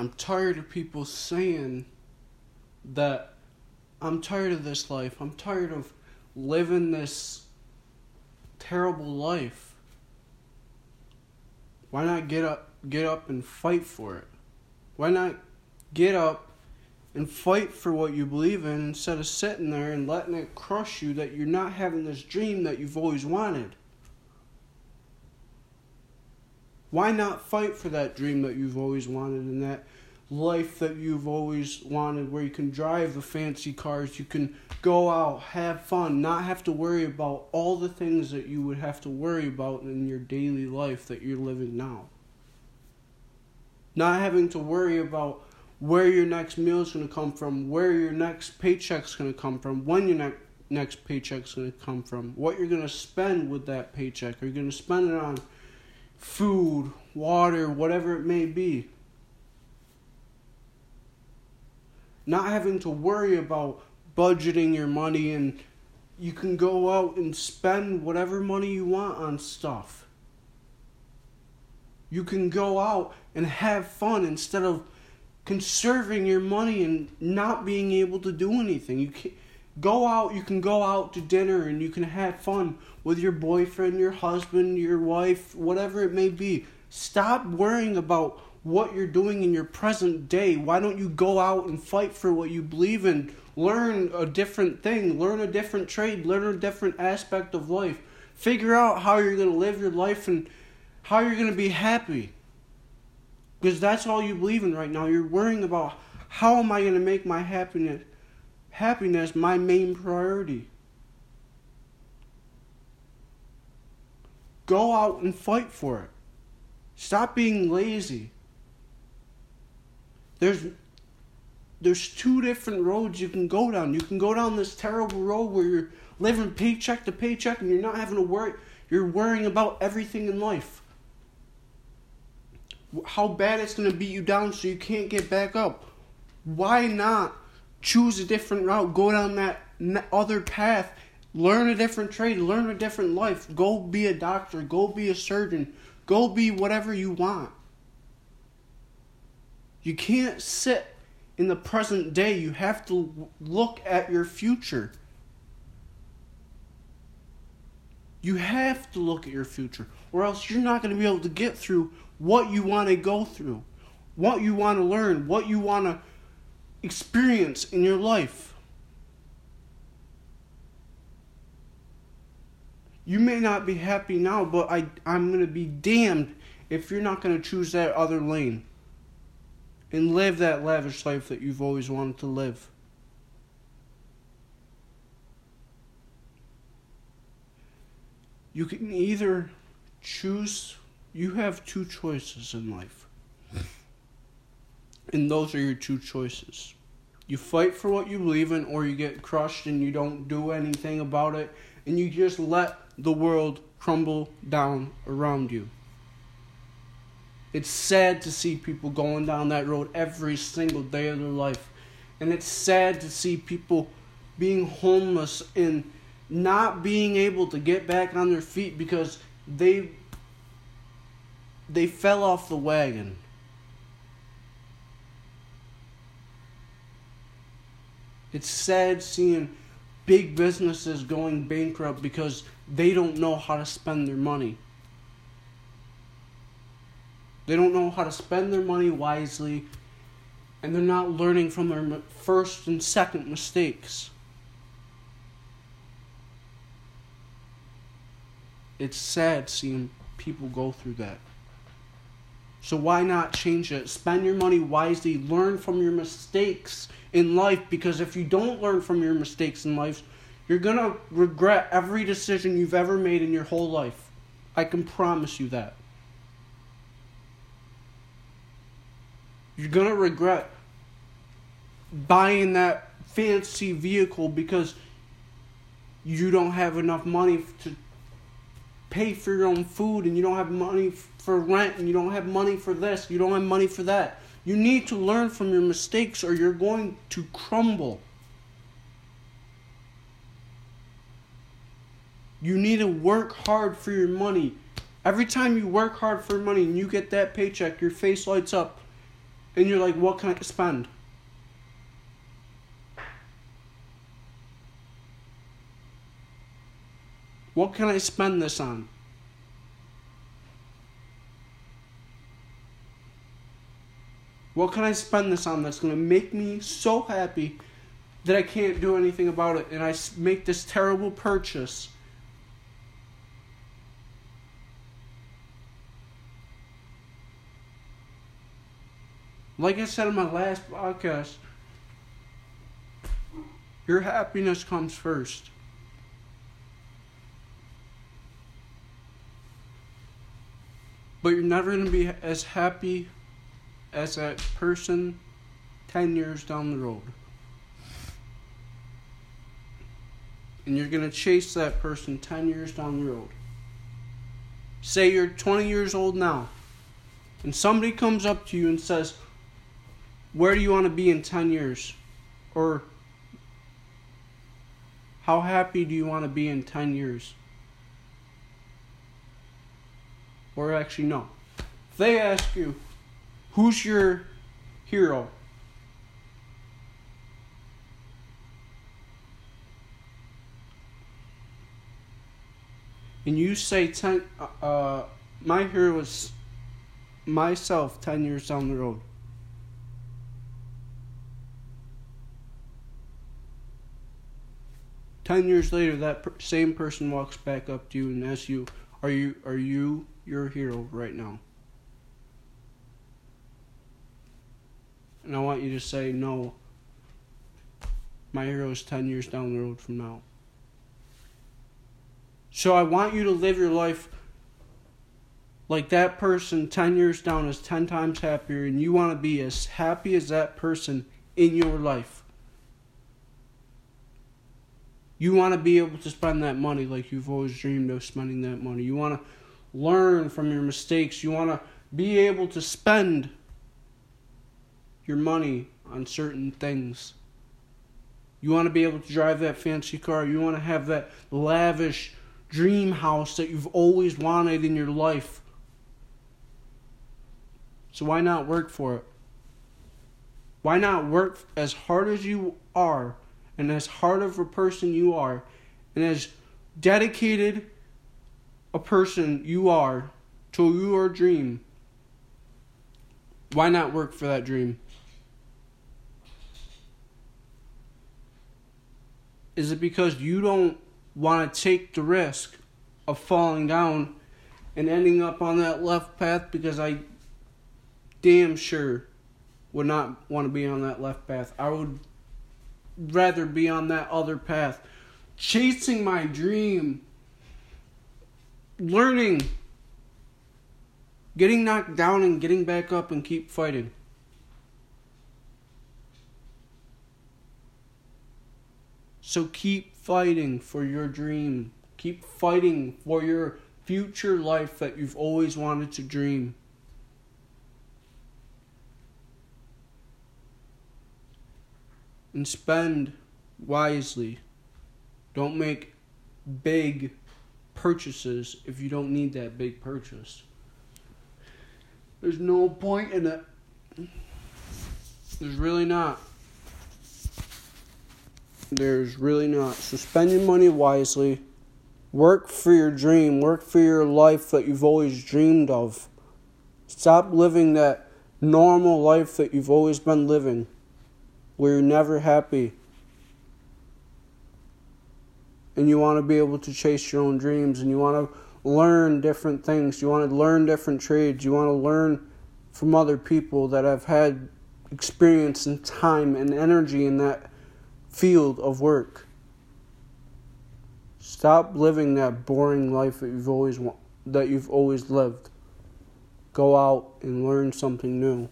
I'm tired of people saying that I'm tired of this life. I'm tired of living this terrible life. Why not get up get up and fight for it? Why not get up and fight for what you believe in instead of sitting there and letting it crush you that you're not having this dream that you've always wanted? Why not fight for that dream that you've always wanted and that life that you've always wanted where you can drive the fancy cars, you can go out, have fun, not have to worry about all the things that you would have to worry about in your daily life that you're living now? Not having to worry about where your next meal is going to come from, where your next paycheck's going to come from, when your ne- next paycheck's going to come from, what you're going to spend with that paycheck. Are you going to spend it on food, water, whatever it may be? Not having to worry about budgeting your money and you can go out and spend whatever money you want on stuff. You can go out and have fun instead of conserving your money and not being able to do anything. You can go out, you can go out to dinner and you can have fun with your boyfriend, your husband, your wife, whatever it may be. Stop worrying about what you're doing in your present day. Why don't you go out and fight for what you believe in? Learn a different thing, learn a different trade, learn a different aspect of life. Figure out how you're going to live your life and how you're going to be happy. Because that's all you believe in right now. You're worrying about how am I going to make my happiness happiness my main priority. Go out and fight for it. Stop being lazy. There's there's two different roads you can go down. You can go down this terrible road where you're living paycheck to paycheck and you're not having to worry you're worrying about everything in life how bad it's going to beat you down so you can't get back up. Why not choose a different route? Go down that other path. Learn a different trade. Learn a different life. Go be a doctor. Go be a surgeon. Go be whatever you want. You can't sit in the present day. You have to look at your future. You have to look at your future, or else you're not going to be able to get through what you want to go through, what you want to learn, what you want to experience in your life. You may not be happy now, but I, I'm going to be damned if you're not going to choose that other lane and live that lavish life that you've always wanted to live. You can either choose you have two choices in life. And those are your two choices. You fight for what you believe in, or you get crushed and you don't do anything about it, and you just let the world crumble down around you. It's sad to see people going down that road every single day of their life. And it's sad to see people being homeless and not being able to get back on their feet because they they fell off the wagon. It's sad seeing big businesses going bankrupt because they don't know how to spend their money. They don't know how to spend their money wisely, and they're not learning from their first and second mistakes. It's sad seeing people go through that. So why not change it? Spend your money wisely. Learn from your mistakes in life because if you don't learn from your mistakes in life, you're going to regret every decision you've ever made in your whole life. I can promise you that. You're going to regret buying that fancy vehicle because you don't have enough money to pay for your own food and you don't have money for rent and you don't have money for this, you don't have money for that. You need to learn from your mistakes or you're going to crumble. You need to work hard for your money. Every time you work hard for money and you get that paycheck, your face lights up and you're like, what can I spend? What can I spend this on? What can I spend this on that's going to make me so happy that I can't do anything about it and I make this terrible purchase? Like I said in my last podcast, your happiness comes first. But you're never going to be as happy as that person 10 years down the road. And you're going to chase that person 10 years down the road. Say you're 20 years old now, and somebody comes up to you and says, Where do you want to be in 10 years? Or, How happy do you want to be in 10 years? Or actually, no. If they ask you, Who's your hero? And you say ten. Uh, uh, my hero is myself ten years down the road. Ten years later, that per- same person walks back up to you and asks you, "Are you are you your hero right now?" And I want you to say, no, my hero is 10 years down the road from now. So I want you to live your life like that person 10 years down is 10 times happier, and you want to be as happy as that person in your life. You want to be able to spend that money like you've always dreamed of spending that money. You want to learn from your mistakes. You want to be able to spend your money on certain things. You want to be able to drive that fancy car. You want to have that lavish dream house that you've always wanted in your life. So why not work for it? Why not work as hard as you are and as hard of a person you are and as dedicated a person you are to your dream? Why not work for that dream? Is it because you don't want to take the risk of falling down and ending up on that left path? Because I damn sure would not want to be on that left path. I would rather be on that other path, chasing my dream, learning, getting knocked down and getting back up and keep fighting. So keep fighting for your dream. Keep fighting for your future life that you've always wanted to dream. And spend wisely. Don't make big purchases if you don't need that big purchase. There's no point in it. There's really not. There's really not. So spend your money wisely. Work for your dream. Work for your life that you've always dreamed of. Stop living that normal life that you've always been living, where you're never happy. And you want to be able to chase your own dreams and you want to learn different things. You want to learn different trades. You want to learn from other people that have had experience and time and energy in that field of work. Stop living that boring life that you've always that you've always lived. Go out and learn something new.